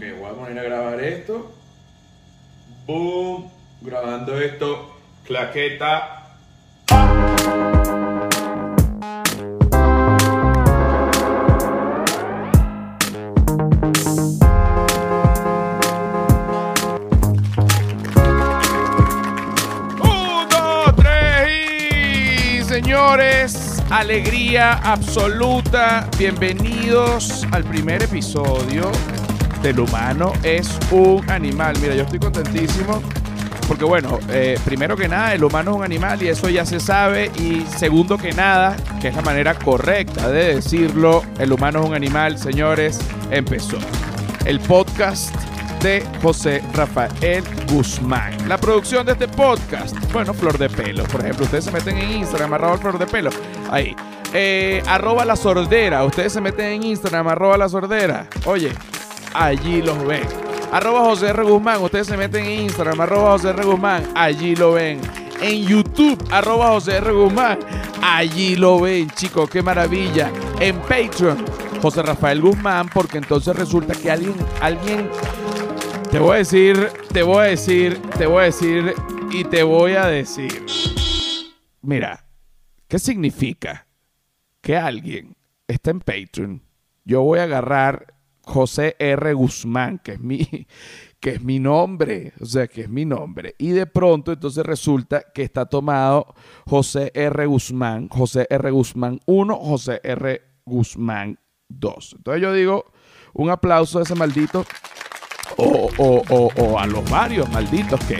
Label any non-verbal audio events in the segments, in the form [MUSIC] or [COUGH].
Ok, voy a poner a grabar esto. Boom. Grabando esto. Claqueta. Señores, alegría absoluta. Bienvenidos al primer episodio del humano es un animal. Mira, yo estoy contentísimo porque bueno, eh, primero que nada, el humano es un animal y eso ya se sabe. Y segundo que nada, que es la manera correcta de decirlo, el humano es un animal, señores, empezó. El podcast de José Rafael Guzmán. La producción de este podcast, bueno, Flor de Pelo, por ejemplo, ustedes se meten en Instagram, arroba Flor de Pelo, ahí. Eh, arroba la sordera, ustedes se meten en Instagram, arroba la sordera. Oye, allí los ven. Arroba José R. Guzmán, ustedes se meten en Instagram, arroba José R. Guzmán, allí lo ven. En YouTube, arroba José R. Guzmán, allí lo ven, chicos, qué maravilla. En Patreon, José Rafael Guzmán, porque entonces resulta que alguien, alguien, te voy a decir, te voy a decir, te voy a decir y te voy a decir. Mira, ¿qué significa que alguien está en Patreon? Yo voy a agarrar José R. Guzmán, que es mi, que es mi nombre, o sea, que es mi nombre. Y de pronto entonces resulta que está tomado José R. Guzmán, José R. Guzmán 1, José R. Guzmán 2. Entonces yo digo, un aplauso a ese maldito o, o- o- o a los varios malditos que,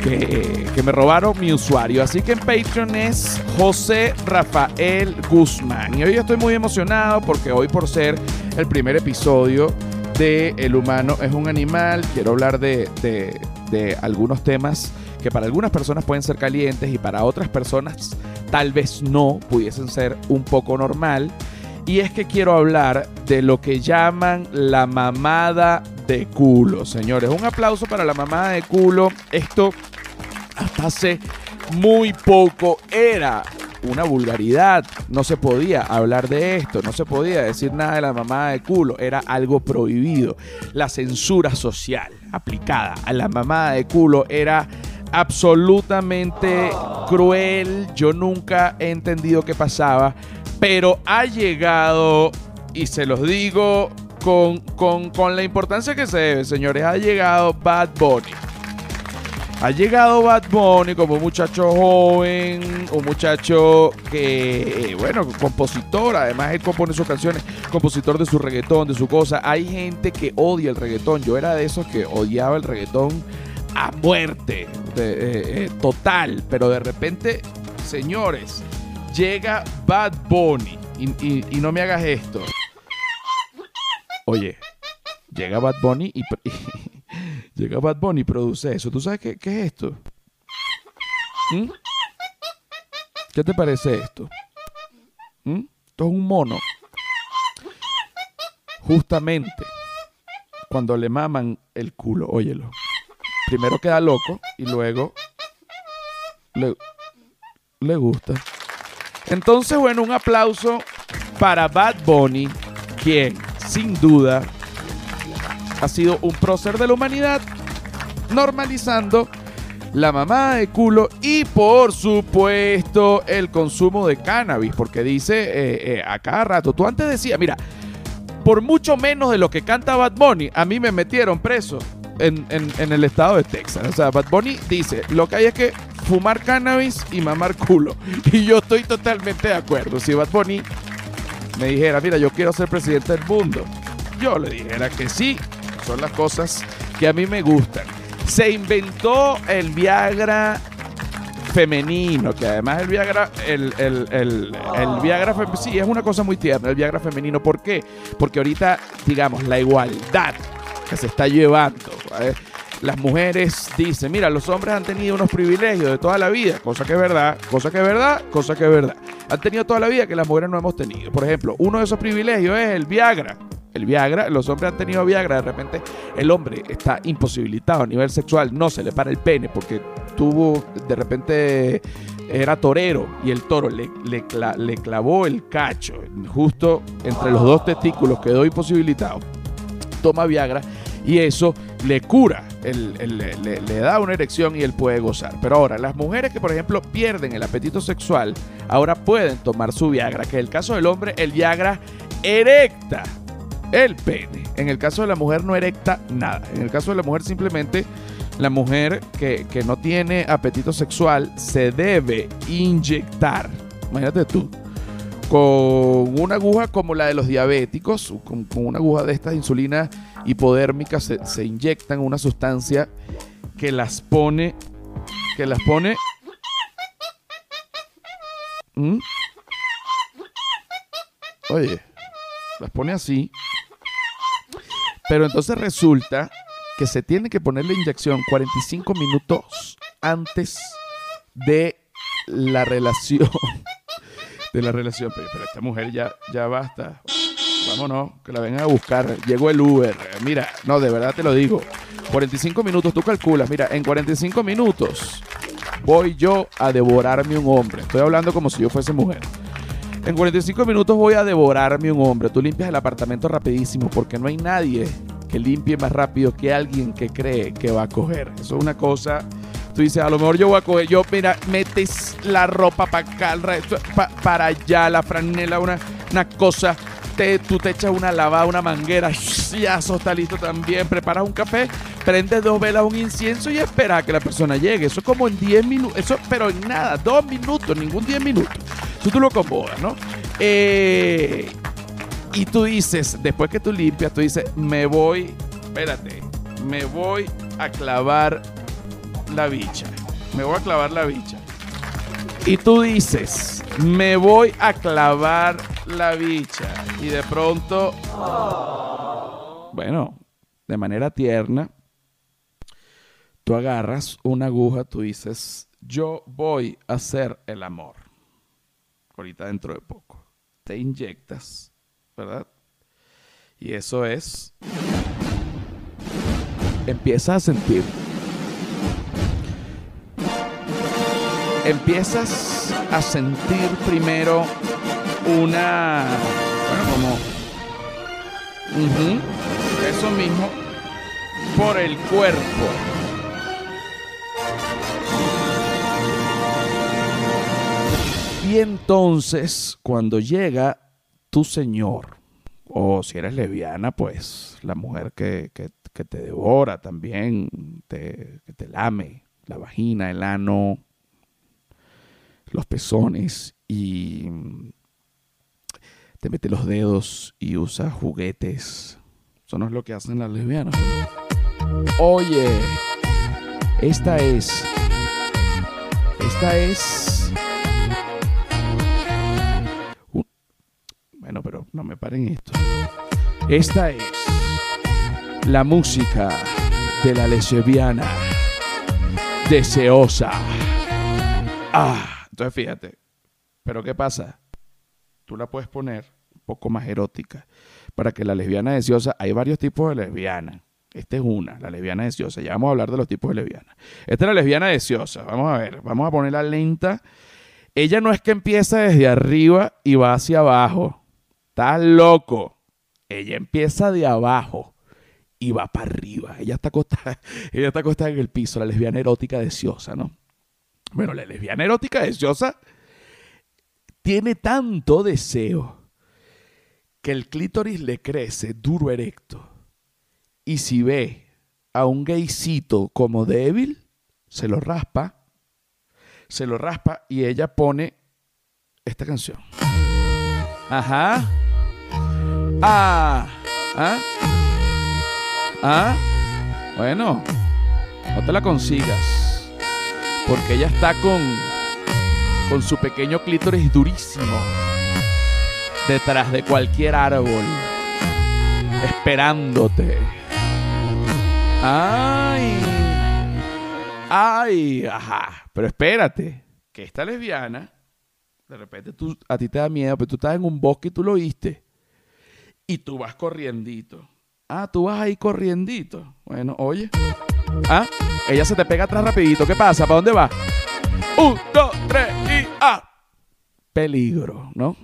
que, me robaron mi usuario. Así que en Patreon es José Rafael Guzmán. Y hoy estoy muy emocionado porque hoy por ser el primer episodio de El humano es un animal, quiero hablar de- de algunos temas que para algunas personas pueden ser calientes y para otras personas tal vez no, pudiesen ser un poco normal. Y es que quiero hablar de lo que llaman la mamada de culo, señores. Un aplauso para la mamada de culo. Esto hasta hace muy poco era una vulgaridad. No se podía hablar de esto, no se podía decir nada de la mamada de culo. Era algo prohibido. La censura social aplicada a la mamada de culo era absolutamente cruel. Yo nunca he entendido qué pasaba, pero ha llegado, y se los digo con, con- con la importancia que se debe, señores, ha llegado Bad Bunny. Ha llegado Bad Bunny como un muchacho joven, un muchacho que, eh, bueno, compositor, además él compone sus canciones, compositor de su reggaetón, de su cosa. Hay gente que odia el reggaetón, yo era de esos que odiaba el reggaetón a muerte, eh, eh, total, pero de repente, señores, llega Bad Bunny y- y no me hagas esto. Oye, llega Bad Bunny y, [LAUGHS] llega Bad Bunny y produce eso. ¿Tú sabes qué, qué es esto? ¿Mm? ¿Qué te parece esto? ¿Mm? Esto es un mono. Justamente cuando le maman el culo, óyelo. Primero queda loco y luego le, le gusta. Entonces, bueno, un aplauso para Bad Bunny, quien sin duda ha sido un prócer de la humanidad, normalizando la mamada de culo y por supuesto el consumo de cannabis, porque dice eh, eh, a cada rato, tú antes decías, mira, por mucho menos de lo que canta Bad Bunny, a mí me metieron preso en, en- en el estado de Texas. O sea, Bad Bunny dice, lo que hay es que fumar cannabis y mamar culo. [LAUGHS] Y yo estoy totalmente de acuerdo. Si Bad Bunny me dijera, mira, yo quiero ser presidente del mundo, yo le dijera que sí. Son las cosas que a mí me gustan. Se inventó el Viagra femenino, que además el Viagra, el, el, el, sí, es una cosa muy tierna, el Viagra femenino. ¿Por qué? Porque ahorita, digamos, la igualdad que se está llevando, ¿vale? Las mujeres dicen, mira, los hombres han tenido unos privilegios de toda la vida, cosa que es verdad, cosa que es verdad, cosa que es verdad. Han tenido toda la vida que las mujeres no hemos tenido. Por ejemplo, uno de esos privilegios es el Viagra. El Viagra, los hombres han tenido Viagra, de repente el hombre está imposibilitado a nivel sexual, no se le para el pene porque tuvo, de repente era torero y el toro le, le cla- le clavó el cacho justo entre los dos testículos, quedó imposibilitado. Toma Viagra y eso le cura, le, da una erección y él puede gozar. Pero ahora, las mujeres que por ejemplo pierden el apetito sexual, ahora pueden tomar su Viagra, que en el caso del hombre el Viagra erecta el pene. En el caso de la mujer no erecta nada. En el caso de la mujer simplemente la mujer que, que no tiene apetito sexual se debe inyectar. Imagínate tú con una aguja como la de los diabéticos, con, una aguja de estas insulina hipodérmica se, se, inyectan una sustancia que las pone, que las pone... ¿Mm? Oye, las pone así. Pero entonces resulta que se tiene que poner la inyección 45 minutos antes de la relación de la relación. Pero, esta mujer ya, ya basta. Vámonos, que la vengan a buscar. Llegó el Uber. Mira, no, de verdad te lo digo. 45 minutos, tú calculas. Mira, en 45 minutos voy yo a devorarme un hombre. Estoy hablando como si yo fuese mujer. En 45 minutos voy a devorarme un hombre. Tú limpias el apartamento rapidísimo porque no hay nadie que limpie más rápido que alguien que cree que va a coger. Eso es una cosa Tú dices, a lo mejor yo voy a coger, yo, mira, metes la ropa para acá, para allá, la franela, una, una cosa. Te, tú te echas una lavada, una manguera, ya eso está listo también. Preparas un café, prendes dos velas, un incienso y esperas a que la persona llegue. Eso es como en 10 minutos, eso, pero en nada, dos minutos, ningún 10 minutos. Tú, tú lo acomodas, ¿no? Eh, y tú dices, después que tú limpias, tú dices, me voy, espérate, me voy a clavar la bicha. Me voy a clavar la bicha. Y tú dices, me voy a clavar la bicha. Y de pronto, bueno, de manera tierna, tú agarras una aguja, tú dices, yo voy a hacer el amor. Ahorita dentro de poco. Te inyectas, ¿verdad? Y eso es... Empieza a sentir empiezas a sentir primero una, bueno, como, eso mismo, por el cuerpo. Y entonces, cuando llega tu Señor, o si eres lesbiana, pues la mujer que, te devora también, te, que te lame la vagina, el ano, los pezones y te mete los dedos y usa juguetes. Eso no es lo que hacen las lesbianas. Oye, esta es. Esta es. bueno, pero no me paren esto. Esta es la música de la lesbiana deseosa. Ah. Entonces fíjate, pero ¿qué pasa? Tú la puedes poner un poco más erótica para que la lesbiana deseosa, hay varios tipos de lesbianas. Esta es una, la lesbiana deseosa. Ya vamos a hablar de los tipos de lesbianas. Esta es la lesbiana deseosa. Vamos a ver, vamos a ponerla lenta. Ella no es que empieza desde arriba y va hacia abajo. Estás loco. Ella empieza de abajo y va para arriba. Ella está acostada, [LAUGHS] ella está acostada en el piso, la lesbiana erótica deseosa, ¿no? Bueno, la lesbiana erótica deseosa tiene tanto deseo que el clítoris le crece duro erecto. Y si ve a un gaycito como débil, se lo raspa, se lo raspa y ella pone esta canción. Ajá. Ah. Ah. Ah. Bueno, no te la consigas porque ella está con, con su pequeño clítoris durísimo detrás de cualquier árbol, esperándote. Ay, ay, ajá, pero espérate, que esta lesbiana, de repente a ti te da miedo, pero tú estás en un bosque y tú lo oíste, y tú vas corriendito. Ah, tú vas ahí corriendito. Bueno, oye. Ah, ella se te pega atrás rapidito. ¿Qué pasa? ¿Para dónde va? Un, dos, tres y ¡ah! Peligro, ¿no?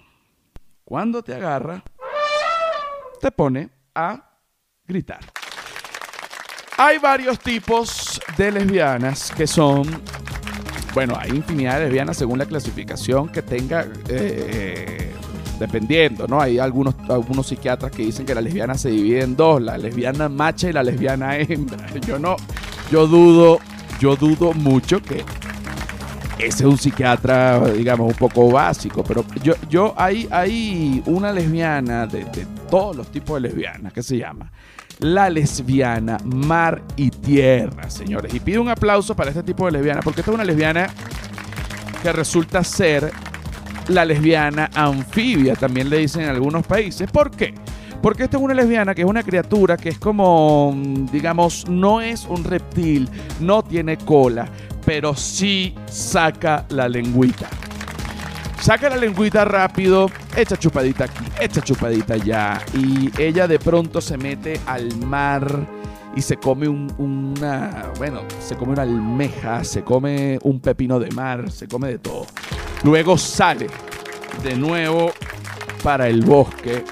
Cuando te agarra, te pone a gritar. Hay varios tipos de lesbianas que son, bueno, hay infinidad de lesbianas según la clasificación que tenga, eh, dependiendo, ¿no? Hay algunos, algunos psiquiatras que dicen que la lesbiana se divide en dos, la lesbiana macha y la lesbiana hembra. [LAUGHS] Yo no, yo dudo, yo dudo mucho que ese es un psiquiatra, digamos, un poco básico, pero yo, yo hay, hay una lesbiana de, de todos los tipos de lesbianas que se llama la lesbiana mar y tierra, señores. Y pido un aplauso para este tipo de lesbiana, porque esta es una lesbiana que resulta ser la lesbiana anfibia, también le dicen en algunos países. ¿Por qué? Porque esta es una lesbiana que es una criatura que es como, digamos, no es un reptil, no tiene cola, pero sí saca la lengüita. Saca la lengüita rápido, echa chupadita aquí, echa chupadita allá. Y ella de pronto se mete al mar y se come una, bueno, se come una almeja, se come un pepino de mar, se come de todo. Luego sale de nuevo para el bosque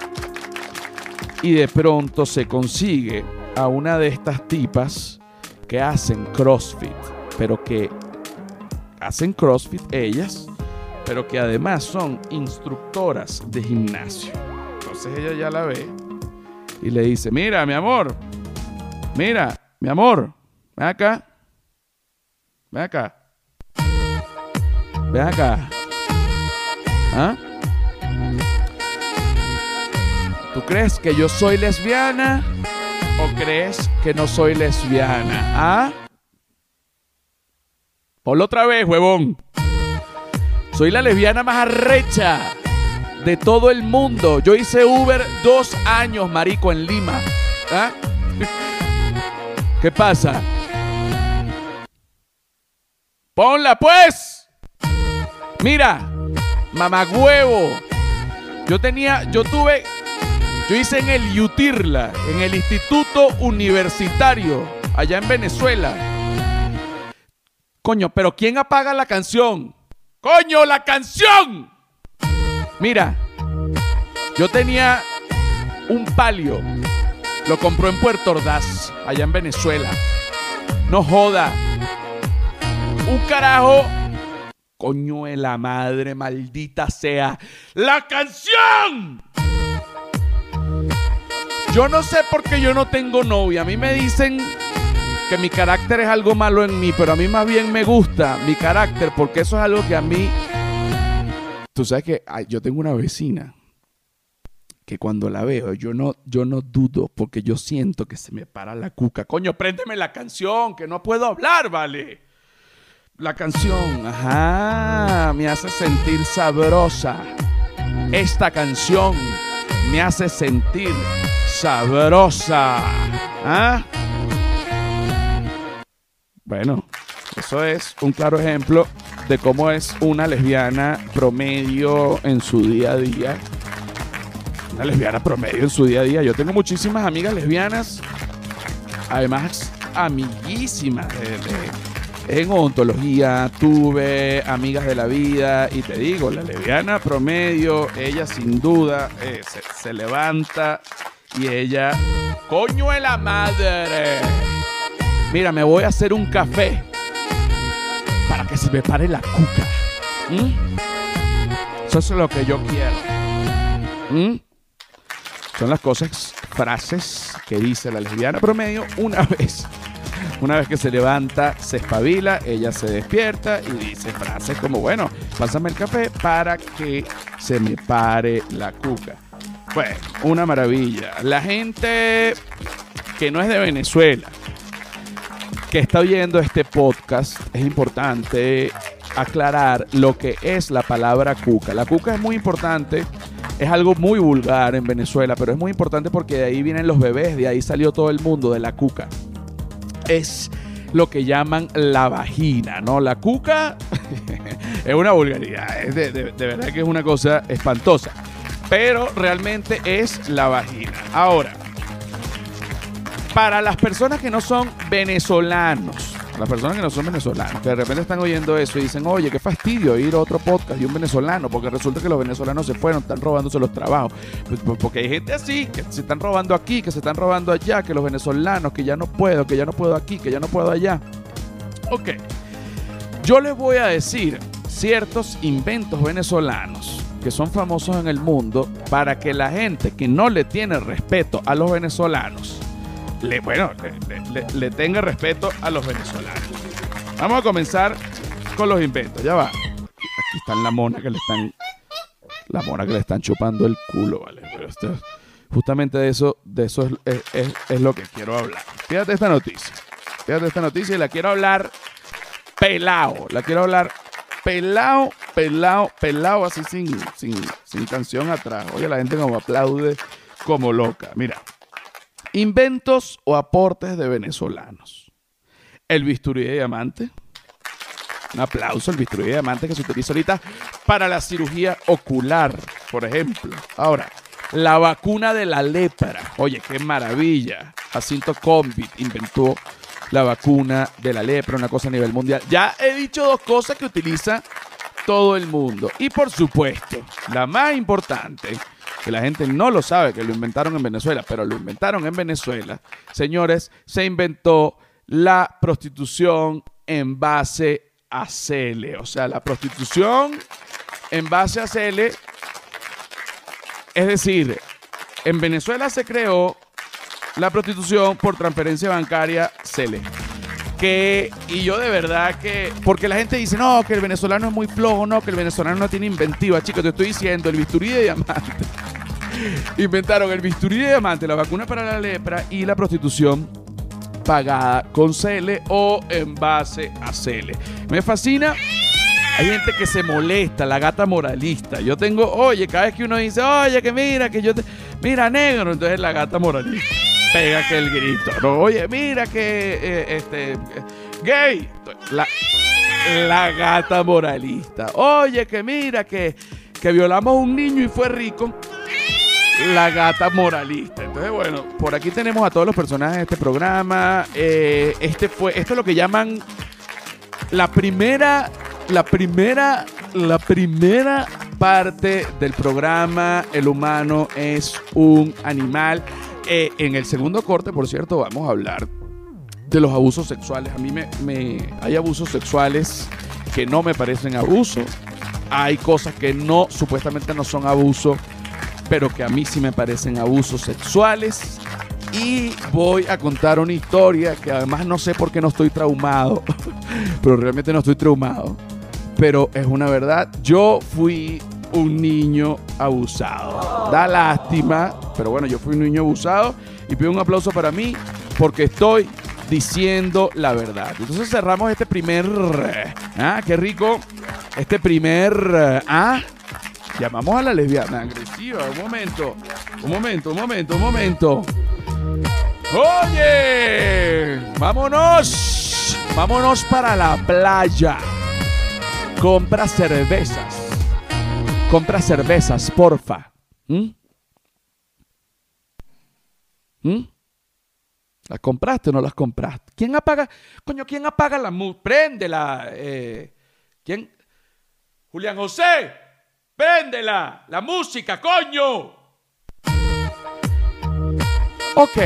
y de pronto se consigue a una de estas tipas que hacen CrossFit, pero que hacen CrossFit ellas pero que además son instructoras de gimnasio. Entonces ella ya la ve y le dice, mira, mi amor, mira, mi amor, ven acá, ven acá, ven acá. ¿Ah? ¿Tú crees que yo soy lesbiana o crees que no soy lesbiana? ¿Ah? Ponlo otra vez, huevón. Soy la lesbiana más arrecha de todo el mundo. Yo hice Uber dos años, marico, en Lima. ¿Ah? [LAUGHS] ¿Qué pasa? Ponla pues. Mira, mamagüevo. Yo tenía, yo tuve, yo hice en el Yutirla, en el Instituto Universitario, allá en Venezuela. Coño, pero ¿quién apaga la canción? Coño, la canción. Mira, yo tenía un palio. Lo compró en Puerto Ordaz, allá en Venezuela. No joda. Un carajo. Coño de la madre, maldita sea. ¡La canción! Yo no sé por qué yo no tengo novia. A mí me dicen que mi carácter es algo malo en mí, pero a mí más bien me gusta mi carácter porque eso es algo que a mí... Tú sabes que yo tengo una vecina que cuando la veo yo no, yo no dudo porque yo siento que se me para la cuca. Coño, préndeme la canción, que no puedo hablar, vale. La canción, ajá, me hace sentir sabrosa. Esta canción me hace sentir sabrosa. ¿Ah? Bueno, eso es un claro ejemplo de cómo es una lesbiana promedio en su día a día. Una lesbiana promedio en su día a día. Yo tengo muchísimas amigas lesbianas, además amiguísimas en ontología, tuve amigas de la vida y te digo, la lesbiana promedio, ella sin duda eh, se, se levanta y ella, coño de la madre Mira, me voy a hacer un café para que se me pare la cuca. ¿Mm? Eso es lo que yo quiero. ¿Mm? Son las cosas, frases que dice la lesbiana promedio una [LAUGHS] vez. Una vez que se levanta, se espabila, ella se despierta y dice frases como, bueno, pásame el café para que se me pare la cuca. Bueno, una maravilla. La gente que no es de Venezuela, que está oyendo este podcast, es importante aclarar lo que es la palabra cuca. La cuca es muy importante, es algo muy vulgar en Venezuela, pero es muy importante porque de ahí vienen los bebés, de ahí salió todo el mundo de la cuca. Es lo que llaman la vagina, ¿no? La cuca [LAUGHS] es una vulgaridad, es de, de verdad que es una cosa espantosa, pero realmente es la vagina. Ahora, para las personas que no son venezolanos, las personas que no son venezolanos, que de repente están oyendo eso y dicen, oye, qué fastidio ir a otro podcast de un venezolano, porque resulta que los venezolanos se fueron, están robándose los trabajos. Pues, pues, porque hay gente así, que se están robando aquí, que se están robando allá, que los venezolanos, que ya no puedo, que ya no puedo aquí, que ya no puedo allá. Ok, yo les voy a decir ciertos inventos venezolanos que son famosos en el mundo para que la gente que no le tiene respeto a los venezolanos, bueno, le, tenga respeto a los venezolanos. Vamos a comenzar con los inventos. Ya va. Aquí están la mona que le están. La mona que le están chupando el culo, ¿vale? Pero justamente de eso, de eso es, es, lo que quiero hablar. Fíjate esta noticia. Fíjate esta noticia y la quiero hablar pelado. La quiero hablar pelado, pelado, pelado, así sin, sin, sin canción atrás. Oye, la gente como aplaude como loca. Mira, inventos o aportes de venezolanos. El bisturí de diamante. Un aplauso, el bisturí de diamante que se utiliza ahorita para la cirugía ocular, por ejemplo. Ahora, la vacuna de la lepra. Oye, qué maravilla. Jacinto Combit inventó la vacuna de la lepra, una cosa a nivel mundial. Ya he dicho dos cosas que utiliza todo el mundo. Y por supuesto, la más importante, que la gente no lo sabe, que lo inventaron en Venezuela, pero lo inventaron en Venezuela, señores, se inventó la prostitución en base a CL. O sea, la prostitución en base a CL, es decir, en Venezuela se creó la prostitución por transferencia bancaria CELE. Que, y yo de verdad que, porque la gente dice, no, que el venezolano es muy flojo, no, que el venezolano no tiene inventiva. Chicos, te estoy diciendo, el bisturí de diamante. Inventaron el bisturí de diamante, la vacuna para la lepra y la prostitución pagada con CL o en base a CL. Me fascina. Hay gente que se molesta, la gata moralista. Yo tengo, oye, cada vez que uno dice, oye, que mira, que yo te. Mira, negro, entonces la gata moralista pega que el grito. Oye, mira que eh, este gay. La, la, gata moralista. Oye, que mira que, que violamos a un niño y fue rico. La gata moralista. Entonces, bueno, por aquí tenemos a todos los personajes de este programa. Eh, este fue, esto es lo que llaman la primera, la primera, la primera parte del programa. El humano es un animal. Eh, en el segundo corte, por cierto, vamos a hablar de los abusos sexuales. A mí me, hay abusos sexuales que no me parecen abuso. Hay cosas que no, supuestamente no son abuso, pero que a mí sí me parecen abusos sexuales. Y voy a contar una historia que además no sé por qué no estoy traumado, [LAUGHS] pero realmente no estoy traumado. Pero es una verdad. Yo fui un niño abusado. Da lástima, pero bueno, yo fui un niño abusado y pido un aplauso para mí porque estoy diciendo la verdad. Entonces cerramos este primer... Ah, qué rico. Este primer... Ah, llamamos a la lesbiana agresiva. Un momento, un momento, un momento, un momento. Oye, vámonos. Vámonos para la playa. Compra cervezas Compra cervezas, porfa. ¿Mm? ¿Mm? ¿Las compraste o no las compraste? ¿Quién apaga? Coño, ¿quién apaga la música? Préndela. Eh, ¿Quién? Julián José, préndela. La música, coño. Ok.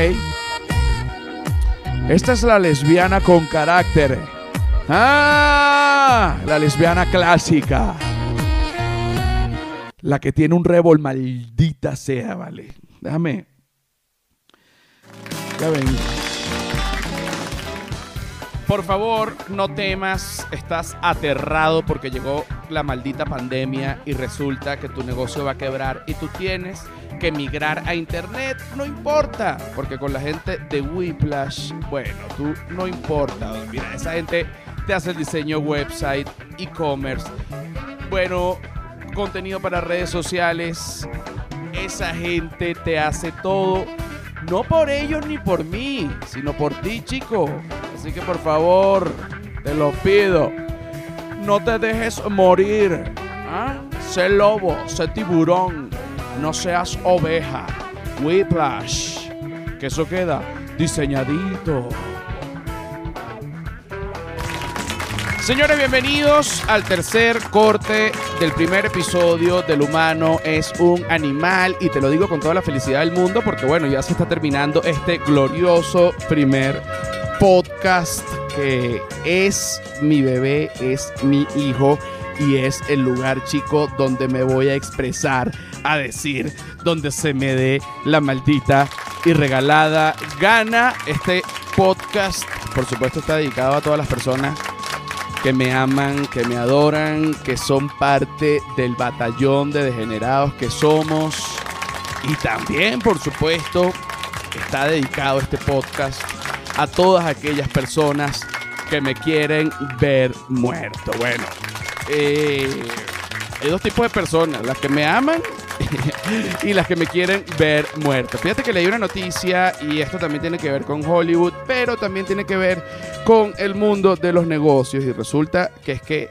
Esta es la lesbiana con carácter. Ah, la lesbiana clásica. La que tiene un revol, maldita sea, vale. Déjame. Ya ven. Por favor, no temas, estás aterrado porque llegó la maldita pandemia y resulta que tu negocio va a quebrar y tú tienes que migrar a internet. No importa, porque con la gente de Whiplash, bueno, tú no importa. Mira, esa gente te hace el diseño website, e-commerce. Bueno, contenido para redes sociales. Esa gente te hace todo, no por ellos ni por mí, sino por ti, chico. Así que por favor, te lo pido, no te dejes morir. ¿Ah? Sé lobo, sé tiburón, no seas oveja. Whiplash, que eso queda diseñadito. Señores, bienvenidos al tercer corte del primer episodio del humano es un animal y te lo digo con toda la felicidad del mundo porque bueno, ya se está terminando este glorioso primer podcast que es mi bebé, es mi hijo y es el lugar chico donde me voy a expresar, a decir, donde se me dé la maldita y regalada gana. Este podcast, por supuesto, está dedicado a todas las personas que me aman, que me adoran, que son parte del batallón de degenerados que somos. Y también, por supuesto, está dedicado este podcast a todas aquellas personas que me quieren ver muerto. Bueno, eh, hay dos tipos de personas, las que me aman [LAUGHS] y las que me quieren ver muerto. Fíjate que leí una noticia y esto también tiene que ver con Hollywood, pero también tiene que ver con el mundo de los negocios y resulta que es que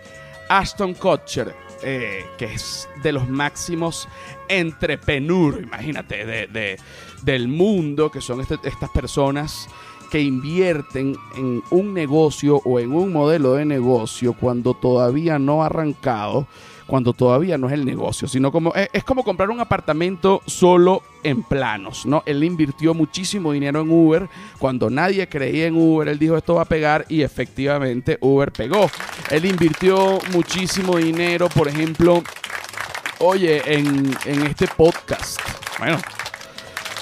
Ashton Kutcher, eh, que es de los máximos entrepreneurs, imagínate, de, del mundo, que son este, estas personas que invierten en un negocio o en un modelo de negocio cuando todavía no ha arrancado, cuando todavía no es el negocio, sino como es, como comprar un apartamento solo en planos, ¿no? Él invirtió muchísimo dinero en Uber cuando nadie creía en Uber, él dijo esto va a pegar y efectivamente Uber pegó. Él invirtió muchísimo dinero, por ejemplo, oye, en, en este podcast. Bueno,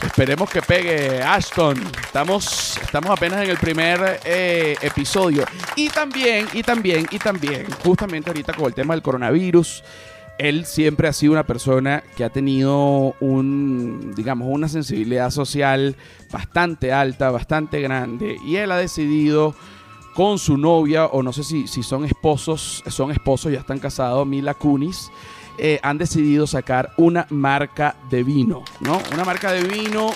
Esperemos que pegue Ashton. Estamos, estamos apenas en el primer eh, episodio. Y también, y también, y también, justamente ahorita con el tema del coronavirus, él siempre ha sido una persona que ha tenido un, digamos, una sensibilidad social bastante alta, bastante grande. Y él ha decidido con su novia, o no sé si, si son esposos, son esposos, ya están casados, Mila Kunis eh, han decidido sacar una marca de vino, ¿no? Una marca de vino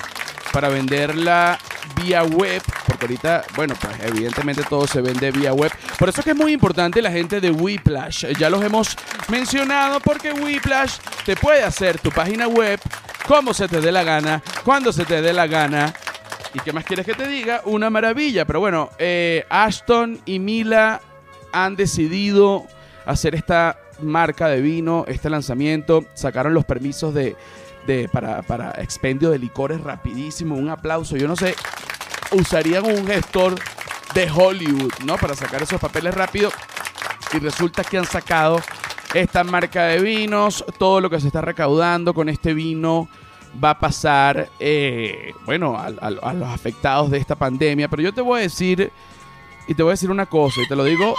para venderla vía web, porque ahorita, bueno, pues evidentemente todo se vende vía web. Por eso es que es muy importante la gente de Whiplash. Ya los hemos mencionado porque Whiplash te puede hacer tu página web como se te dé la gana, cuando se te dé la gana. ¿Y qué más quieres que te diga? Una maravilla. Pero bueno, eh, Ashton y Mila han decidido hacer esta marca de vino, este lanzamiento, sacaron los permisos de, para, expendio de licores rapidísimo, un aplauso, yo no sé, usarían un gestor de Hollywood, ¿no? Para sacar esos papeles rápido y resulta que han sacado esta marca de vinos, todo lo que se está recaudando con este vino va a pasar, eh, bueno, a, a, los afectados de esta pandemia. Pero yo te voy a decir, y te voy a decir una cosa, y te lo digo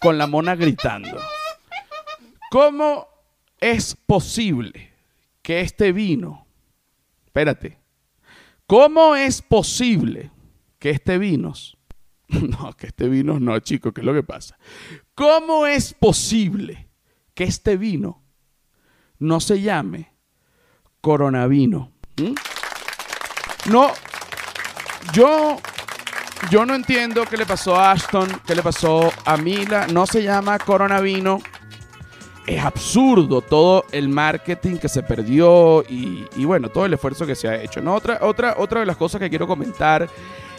con la mona gritando. ¿Cómo es posible que este vino, espérate, cómo es posible que este vino, [LAUGHS] no, que este vino no, chico, ¿qué es lo que pasa? ¿Cómo es posible que este vino no se llame coronavino? ¿Mm? No, yo, yo no entiendo qué le pasó a Ashton, qué le pasó a Mila, no se llama coronavino es absurdo todo el marketing que se perdió y, bueno, todo el esfuerzo que se ha hecho. ¿no? Otra, otra, otra de las cosas que quiero comentar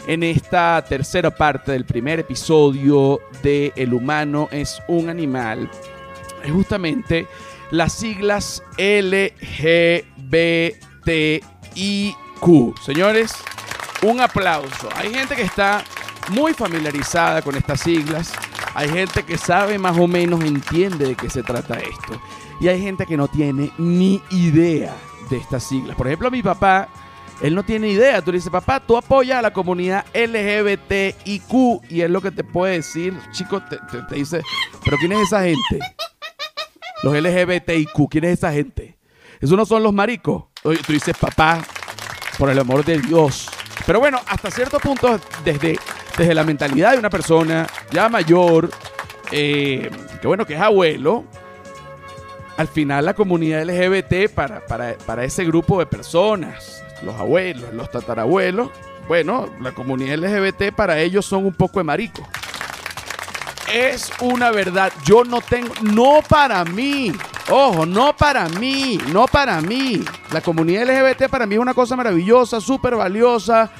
en esta tercera parte del primer episodio de El humano es un animal es justamente las siglas LGBTIQ. Señores, un aplauso. Hay gente que está muy familiarizada con estas siglas. Hay gente que sabe más o menos, entiende de qué se trata esto. Y hay gente que no tiene ni idea de estas siglas. Por ejemplo, mi papá, él no tiene idea. Tú le dices, papá, tú apoyas a la comunidad LGBTIQ. Y es lo que te puede decir, chicos, te, dice, pero ¿quién es esa gente? Los LGBTIQ, ¿quién es esa gente? Esos no son los maricos. Tú dices, papá, por el amor de Dios. Pero bueno, hasta cierto punto, desde desde la mentalidad de una persona ya mayor, eh, que bueno, que es abuelo, al final la comunidad LGBT para, para, ese grupo de personas, los abuelos, los tatarabuelos, bueno, la comunidad LGBT para ellos son un poco de marico. Es una verdad, yo no tengo, no para mí, ojo, no para mí, no para mí. La comunidad LGBT para mí es una cosa maravillosa, súper valiosa,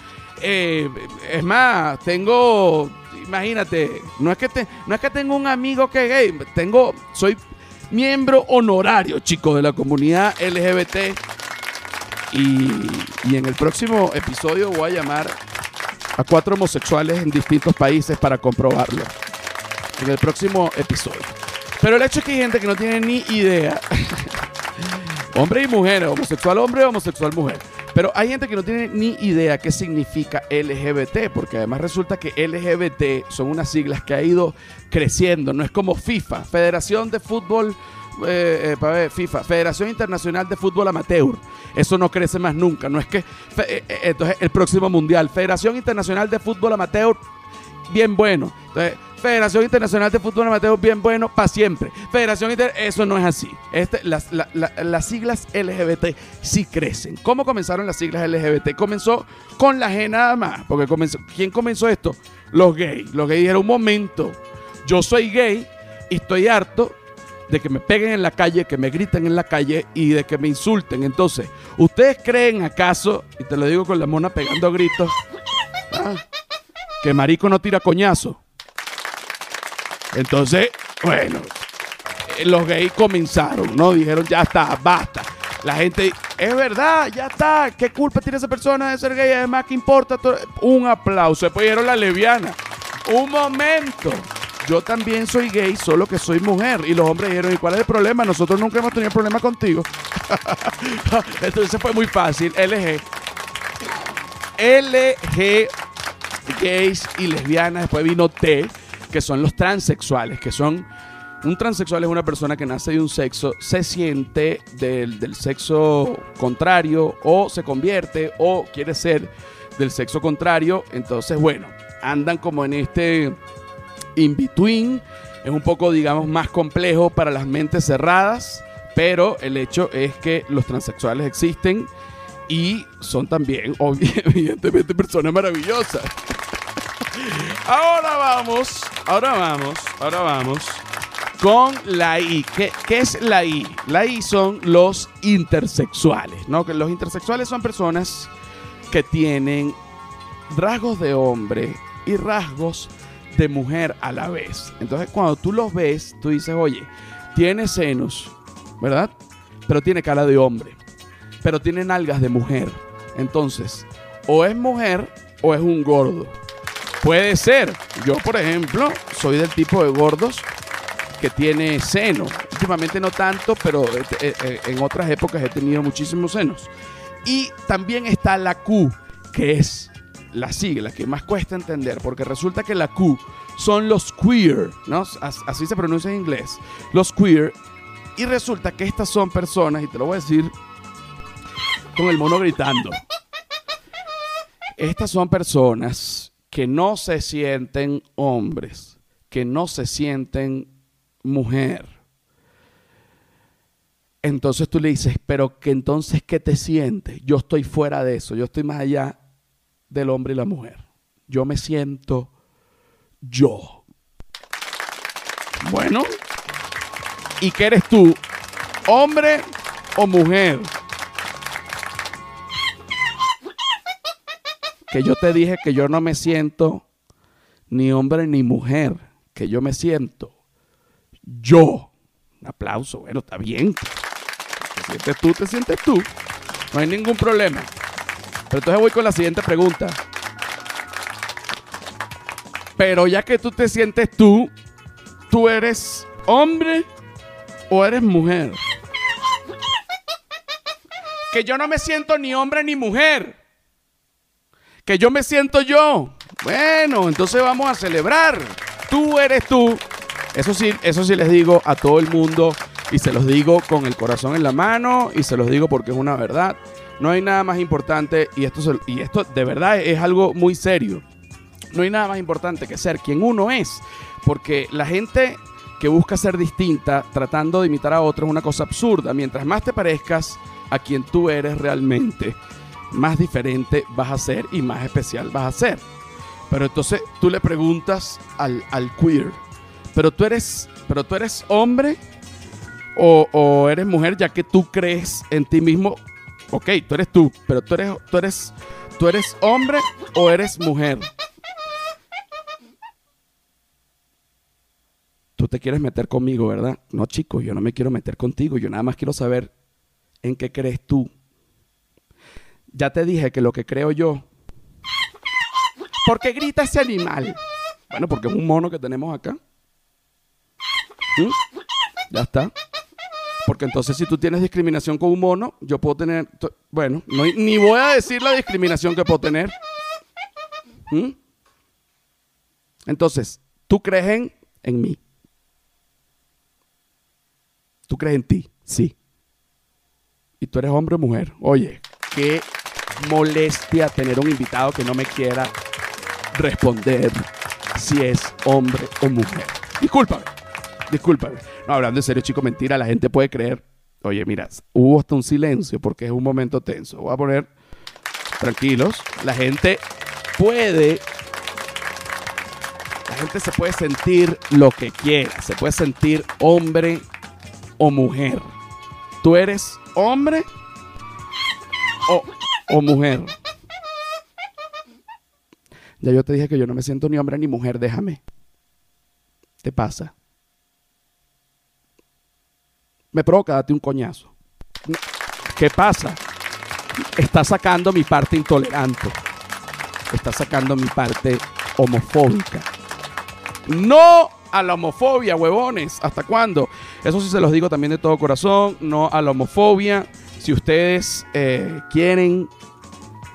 eh, es más, tengo imagínate, no es que te, no es que tengo un amigo que es gay, tengo, soy miembro honorario, chico, de la comunidad LGBT. Y, y en el próximo episodio voy a llamar a cuatro homosexuales en distintos países para comprobarlo. En el próximo episodio. Pero el hecho es que hay gente que no tiene ni idea. [LAUGHS] hombre y mujer, homosexual hombre, homosexual mujer. Pero hay gente que no tiene ni idea qué significa LGBT, porque además resulta que LGBT son unas siglas que ha ido creciendo, no es como FIFA, Federación de Fútbol, eh, eh, FIFA, Federación Internacional de Fútbol Amateur. Eso no crece más nunca, no es que... Eh, entonces, el próximo Mundial, Federación Internacional de Fútbol Amateur, bien bueno. Entonces, Federación Internacional de Fútbol Amateur, bien bueno, para siempre. Federación Inter eso no es así. Este, las, las siglas LGBT sí crecen. ¿Cómo comenzaron las siglas LGBT? Comenzó con la G nada más. Porque comenzó, ¿quién comenzó esto? Los gays. Los gays dijeron, un momento, yo soy gay y estoy harto de que me peguen en la calle, que me griten en la calle y de que me insulten. Entonces, ¿ustedes creen acaso, y te lo digo con la mona pegando gritos, ah, que marico no tira coñazo? Entonces, bueno, eh, los gays comenzaron, ¿no? Dijeron, ya está, basta. La gente, es verdad, ya está. ¿Qué culpa tiene esa persona de ser gay? Además, ¿qué importa? Un aplauso. Después dijeron la leviana. Un momento. Yo también soy gay, solo que soy mujer. Y los hombres dijeron, ¿y cuál es el problema? Nosotros nunca hemos tenido problema contigo. [LAUGHS] Entonces fue muy fácil. LG. LG gays y lesbianas. Después vino T que son los transexuales, que son... Un transexual es una persona que nace de un sexo, se siente del, sexo contrario o se convierte o quiere ser del sexo contrario. Entonces, bueno, andan como en este in-between. Es un poco, digamos, más complejo para las mentes cerradas, pero el hecho es que los transexuales existen y son también, [LAUGHS] evidentemente, personas maravillosas. Ahora vamos, ahora vamos, ahora vamos con la I. ¿Qué, es la I? La I son los intersexuales, ¿no? Que los intersexuales son personas que tienen rasgos de hombre y rasgos de mujer a la vez. Entonces, cuando tú los ves, tú dices, oye, tiene senos, ¿verdad? Pero tiene cara de hombre. Pero tiene nalgas de mujer. Entonces, o es mujer o es un gordo. Puede ser. Yo, por ejemplo, soy del tipo de gordos que tiene seno. Últimamente no tanto, pero eh, eh, en otras épocas he tenido muchísimos senos. Y también está la Q, que es la sigla que más cuesta entender, porque resulta que la Q son los queer, ¿no? Así se pronuncia en inglés. Los queer. Y resulta que estas son personas, y te lo voy a decir con el mono gritando. Estas son personas que no se sienten hombres, que no se sienten mujer. Entonces tú le dices, pero que entonces, ¿qué te sientes? Yo estoy fuera de eso, yo estoy más allá del hombre y la mujer. Yo me siento yo. Bueno, ¿y qué eres tú? ¿Hombre o mujer? Que yo te dije que yo no me siento ni hombre ni mujer, que yo me siento yo. Un aplauso, bueno, está bien. Te sientes tú, te sientes tú. No hay ningún problema. Pero entonces voy con la siguiente pregunta. Pero ya que tú te sientes tú, ¿tú eres hombre o eres mujer? Que yo no me siento ni hombre ni mujer que yo me siento yo. Bueno, entonces vamos a celebrar. Tú eres tú. Eso sí, eso sí les digo a todo el mundo y se los digo con el corazón en la mano y se los digo porque es una verdad. No hay nada más importante y esto, y esto de verdad es algo muy serio. No hay nada más importante que ser quien uno es, porque la gente que busca ser distinta tratando de imitar a otros es una cosa absurda. Mientras más te parezcas a quien tú eres realmente, más diferente vas a ser y más especial vas a ser. Pero entonces tú le preguntas al, queer, pero tú eres, pero tú eres hombre o, eres mujer ya que tú crees en ti mismo. Ok, tú eres tú, pero tú eres, tú eres, tú eres hombre o eres mujer. te quieres meter conmigo, ¿verdad? No, chico, yo no me quiero meter contigo. Yo nada más quiero saber en qué crees tú. Ya te dije que lo que creo yo. ¿Por qué grita ese animal? Bueno, porque es un mono que tenemos acá. ¿Mm? Ya está. Porque entonces si tú tienes discriminación con un mono, yo puedo tener... Bueno, ni voy a decir la discriminación que puedo tener. ¿Mm? Entonces, tú crees en, en mí. Tú crees en ti, sí. Y tú eres hombre o mujer. Oye, qué molestia tener un invitado que no me quiera responder si es hombre o mujer. Discúlpame, discúlpame. No, hablando en serio, chico, mentira, la gente puede creer. Oye, mira, hubo hasta un silencio porque es un momento tenso. Voy a poner tranquilos. La gente puede la gente se puede sentir lo que quiera, se puede sentir hombre o mujer. ¿Tú eres hombre o, o mujer? Ya yo te dije que yo no me siento ni hombre ni mujer, déjame. ¿Te pasa? Me provoca darte un coñazo. ¿Qué pasa? Está sacando mi parte intolerante. Está sacando mi parte homofóbica. No a la homofobia, huevones. ¿Hasta cuándo? Eso sí se los digo también de todo corazón. No a la homofobia. Si ustedes eh, quieren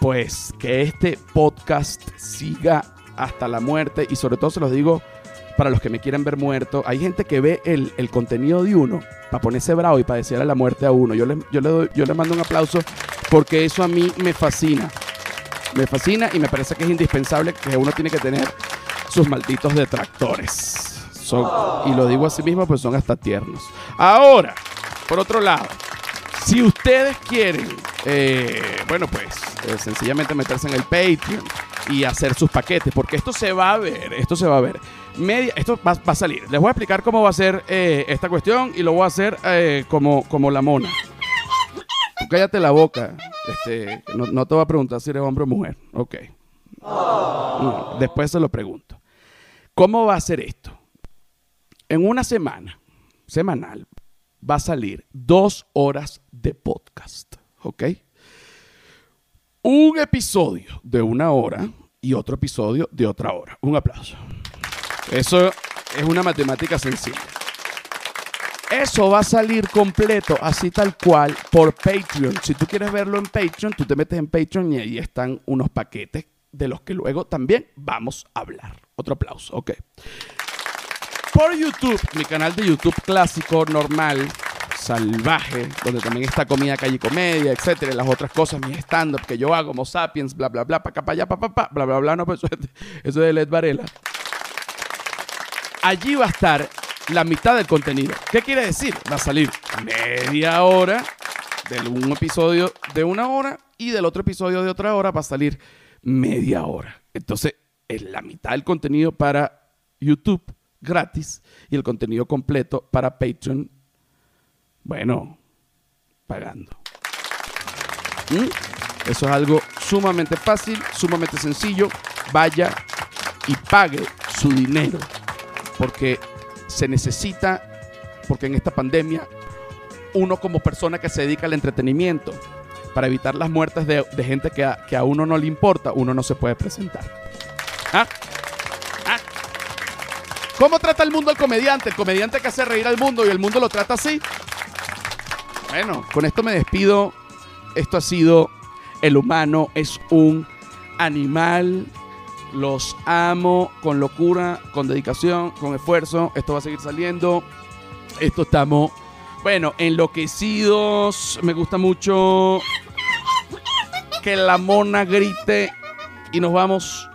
pues que este podcast siga hasta la muerte y sobre todo se los digo para los que me quieren ver muerto, hay gente que ve el, contenido de uno para ponerse bravo y para desear la muerte a uno. Yo le, yo, le doy, yo le mando un aplauso porque eso a mí me fascina. Me fascina y me parece que es indispensable que uno tiene que tener sus malditos detractores. Son, y lo digo así mismo, pues son hasta tiernos. Ahora, por otro lado, si ustedes quieren, eh, bueno, pues eh, sencillamente meterse en el Patreon y hacer sus paquetes, porque esto se va a ver, esto se va a ver. Media, esto va, a salir. Les voy a explicar cómo va a ser eh, esta cuestión y lo voy a hacer como, como la mona. cállate la boca. Este, no, te voy a preguntar si eres hombre o mujer. Ok. después se lo pregunto. ¿Cómo va a ser esto? En una semana, semanal, va a salir dos horas de podcast. ¿Ok? Un episodio de una hora y otro episodio de otra hora. Un aplauso. Eso es una matemática sencilla. Eso va a salir completo, así tal cual, por Patreon. Si tú quieres verlo en Patreon, tú te metes en Patreon y ahí están unos paquetes de los que luego también vamos a hablar. Otro aplauso, ok por YouTube, mi canal de YouTube clásico, normal, salvaje, donde también está comida, calle comedia, etcétera, las otras cosas, mi stand-up que yo hago, como Sapiens, bla, bla, bla, pa' acá, pa' allá, pa, pa, pa, bla, bla, bla, no, pues [LAUGHS] eso es de Led Varela. Allí va a estar la mitad del contenido. ¿Qué quiere decir? Va a salir media hora de un episodio de una hora y del otro episodio de otra hora va a salir media hora. Entonces, es la mitad del contenido para YouTube gratis y el contenido completo para Patreon, bueno, pagando. ¿Mm? Eso es algo sumamente fácil, sumamente sencillo. Vaya y pague su dinero, porque se necesita, porque en esta pandemia, uno como persona que se dedica al entretenimiento, para evitar las muertes de, gente que a, que a uno no le importa, uno no se puede presentar. ¿Ah? ¿Cómo trata el mundo al comediante? El comediante que hace reír al mundo y el mundo lo trata así. Bueno, con esto me despido. Esto ha sido El humano es un animal. Los amo con locura, con dedicación, con esfuerzo. Esto va a seguir saliendo. Esto estamos, bueno, enloquecidos. Me gusta mucho que la mona grite y nos vamos